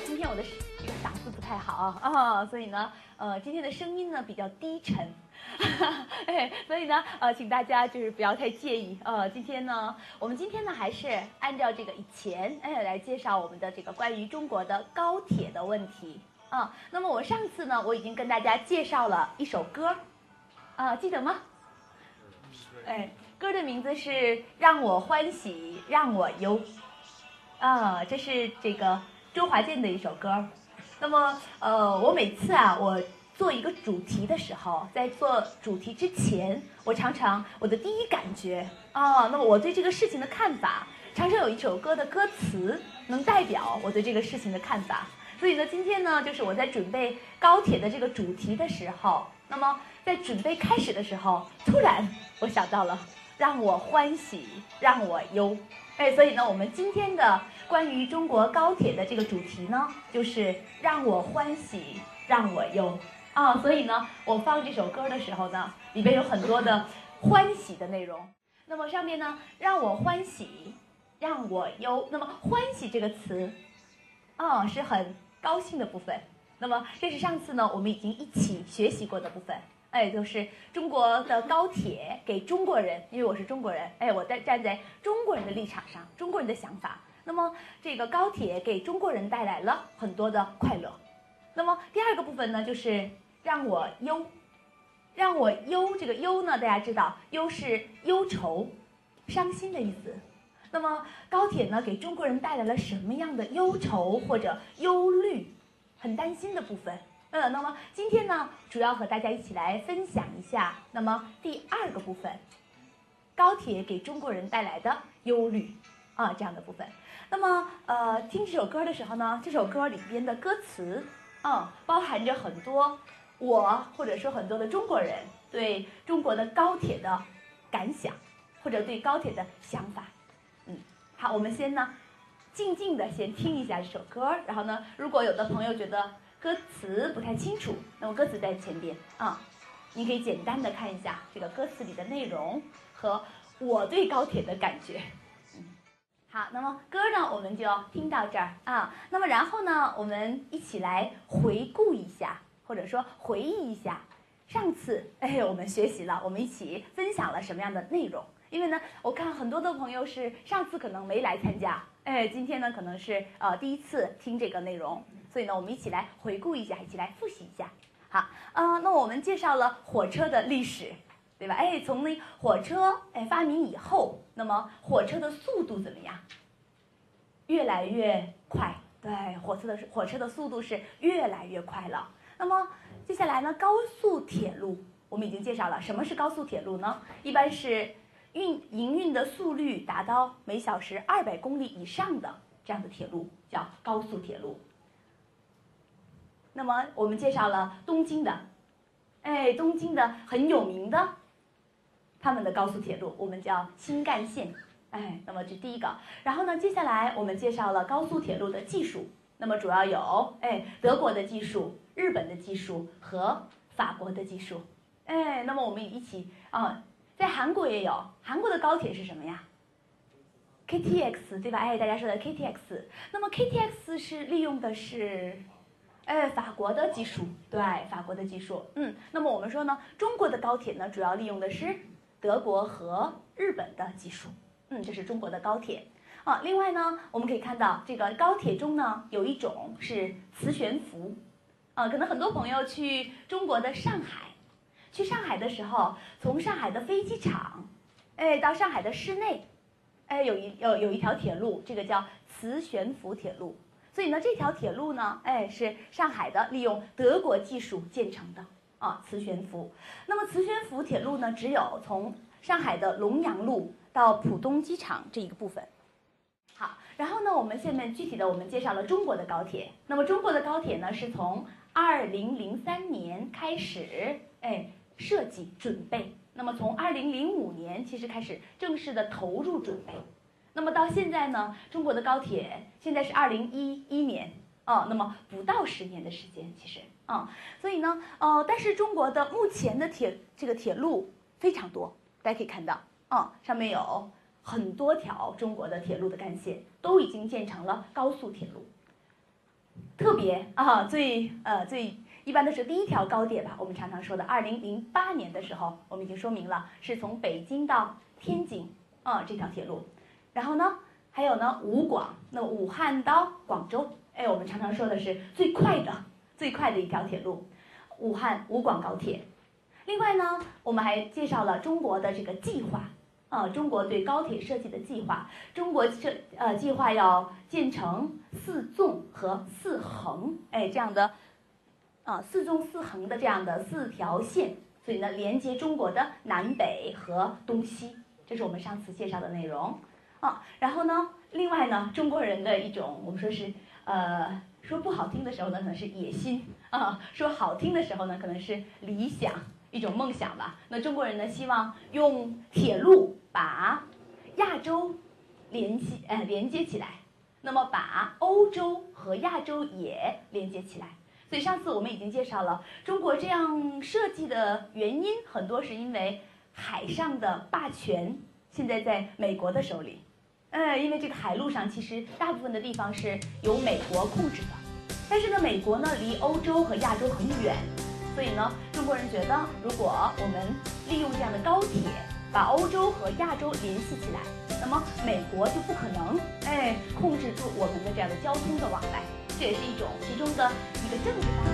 今天我的这个嗓子不太好啊啊，所以呢，呃，今天的声音呢比较低沉，哎，所以呢，呃，请大家就是不要太介意。呃，今天呢，我们今天呢还是按照这个以前哎来介绍我们的这个关于中国的高铁的问题啊。那么我上次呢我已经跟大家介绍了一首歌，啊，记得吗？哎，歌的名字是《让我欢喜让我忧》，啊，这是这个周华健的一首歌。那么，呃，我每次啊，我做一个主题的时候，在做主题之前，我常常我的第一感觉啊，那么我对这个事情的看法，常常有一首歌的歌词能代表我对这个事情的看法。所以呢，今天呢，就是我在准备高铁的这个主题的时候，那么在准备开始的时候，突然我想到了，让我欢喜让我忧，哎，所以呢，我们今天的关于中国高铁的这个主题呢，就是让我欢喜让我忧啊，所以呢，我放这首歌的时候呢，里边有很多的欢喜的内容。那么上面呢，让我欢喜让我忧，那么欢喜这个词，啊，是很。高兴的部分，那么这是上次呢我们已经一起学习过的部分，哎，就是中国的高铁给中国人，因为我是中国人，哎，我在站在中国人的立场上，中国人的想法，那么这个高铁给中国人带来了很多的快乐，那么第二个部分呢，就是让我忧，让我忧，这个忧呢，大家知道，忧是忧愁、伤心的意思。那么高铁呢，给中国人带来了什么样的忧愁或者忧虑，很担心的部分？嗯，那么今天呢，主要和大家一起来分享一下。那么第二个部分，高铁给中国人带来的忧虑啊，这样的部分。那么呃，听这首歌的时候呢，这首歌里边的歌词，嗯，包含着很多我或者说很多的中国人对中国的高铁的感想，或者对高铁的想法。嗯好，我们先呢，静静的先听一下这首歌，然后呢，如果有的朋友觉得歌词不太清楚，那么歌词在前边啊，你可以简单的看一下这个歌词里的内容和我对高铁的感觉。嗯，好，那么歌呢，我们就听到这儿啊，那么然后呢，我们一起来回顾一下，或者说回忆一下上次，哎，我们学习了，我们一起分享了什么样的内容。因为呢，我看很多的朋友是上次可能没来参加，哎，今天呢可能是呃第一次听这个内容，所以呢，我们一起来回顾一下，一起来复习一下。好，呃，那我们介绍了火车的历史，对吧？哎，从那火车哎发明以后，那么火车的速度怎么样？越来越快，对，火车的火车的速度是越来越快了。那么接下来呢，高速铁路我们已经介绍了，什么是高速铁路呢？一般是。运营运的速率达到每小时二百公里以上的这样的铁路叫高速铁路。那么我们介绍了东京的，哎，东京的很有名的，他们的高速铁路我们叫新干线，哎，那么这第一个。然后呢，接下来我们介绍了高速铁路的技术，那么主要有哎德国的技术、日本的技术和法国的技术，哎，那么我们一起啊。在韩国也有，韩国的高铁是什么呀？KTX 对吧？哎，大家说的 KTX。那么 KTX 是利用的是，哎，法国的技术，对，法国的技术。嗯，那么我们说呢，中国的高铁呢，主要利用的是德国和日本的技术。嗯，这是中国的高铁。啊，另外呢，我们可以看到这个高铁中呢，有一种是磁悬浮。啊，可能很多朋友去中国的上海。去上海的时候，从上海的飞机场，哎，到上海的市内，哎，有一有有一条铁路，这个叫磁悬浮铁路。所以呢，这条铁路呢，哎，是上海的，利用德国技术建成的啊，磁悬浮。那么磁悬浮铁路呢，只有从上海的龙阳路到浦东机场这一个部分。好，然后呢，我们下面具体的我们介绍了中国的高铁。那么中国的高铁呢，是从二零零三年开始，哎。设计准备，那么从二零零五年其实开始正式的投入准备，那么到现在呢，中国的高铁现在是二零一一年啊，那么不到十年的时间，其实啊，所以呢，呃，但是中国的目前的铁这个铁路非常多，大家可以看到啊，上面有很多条中国的铁路的干线都已经建成了高速铁路，特别啊，最呃最一般的是第一条高铁吧，我们常常说的，二零零八年的时候，我们已经说明了是从北京到天津啊这条铁路，然后呢，还有呢武广，那武汉到广州，哎，我们常常说的是最快的最快的一条铁路，武汉武广高铁。另外呢，我们还介绍了中国的这个计划。呃，中国对高铁设计的计划，中国设呃计划要建成四纵和四横，哎，这样的，啊，四纵四横的这样的四条线，所以呢，连接中国的南北和东西，这是我们上次介绍的内容啊。然后呢，另外呢，中国人的一种我们说是呃，说不好听的时候呢，可能是野心啊；说好听的时候呢，可能是理想，一种梦想吧。那中国人呢，希望用铁路。把亚洲连接呃连接起来，那么把欧洲和亚洲也连接起来。所以上次我们已经介绍了中国这样设计的原因，很多是因为海上的霸权现在在美国的手里。呃，因为这个海路上其实大部分的地方是由美国控制的，但是呢，美国呢离欧洲和亚洲很远，所以呢，中国人觉得如果我们利用这样的高铁。把欧洲和亚洲联系起来，那么美国就不可能哎控制住我们的这样的交通的往来，这也是一种其中的一个政治方。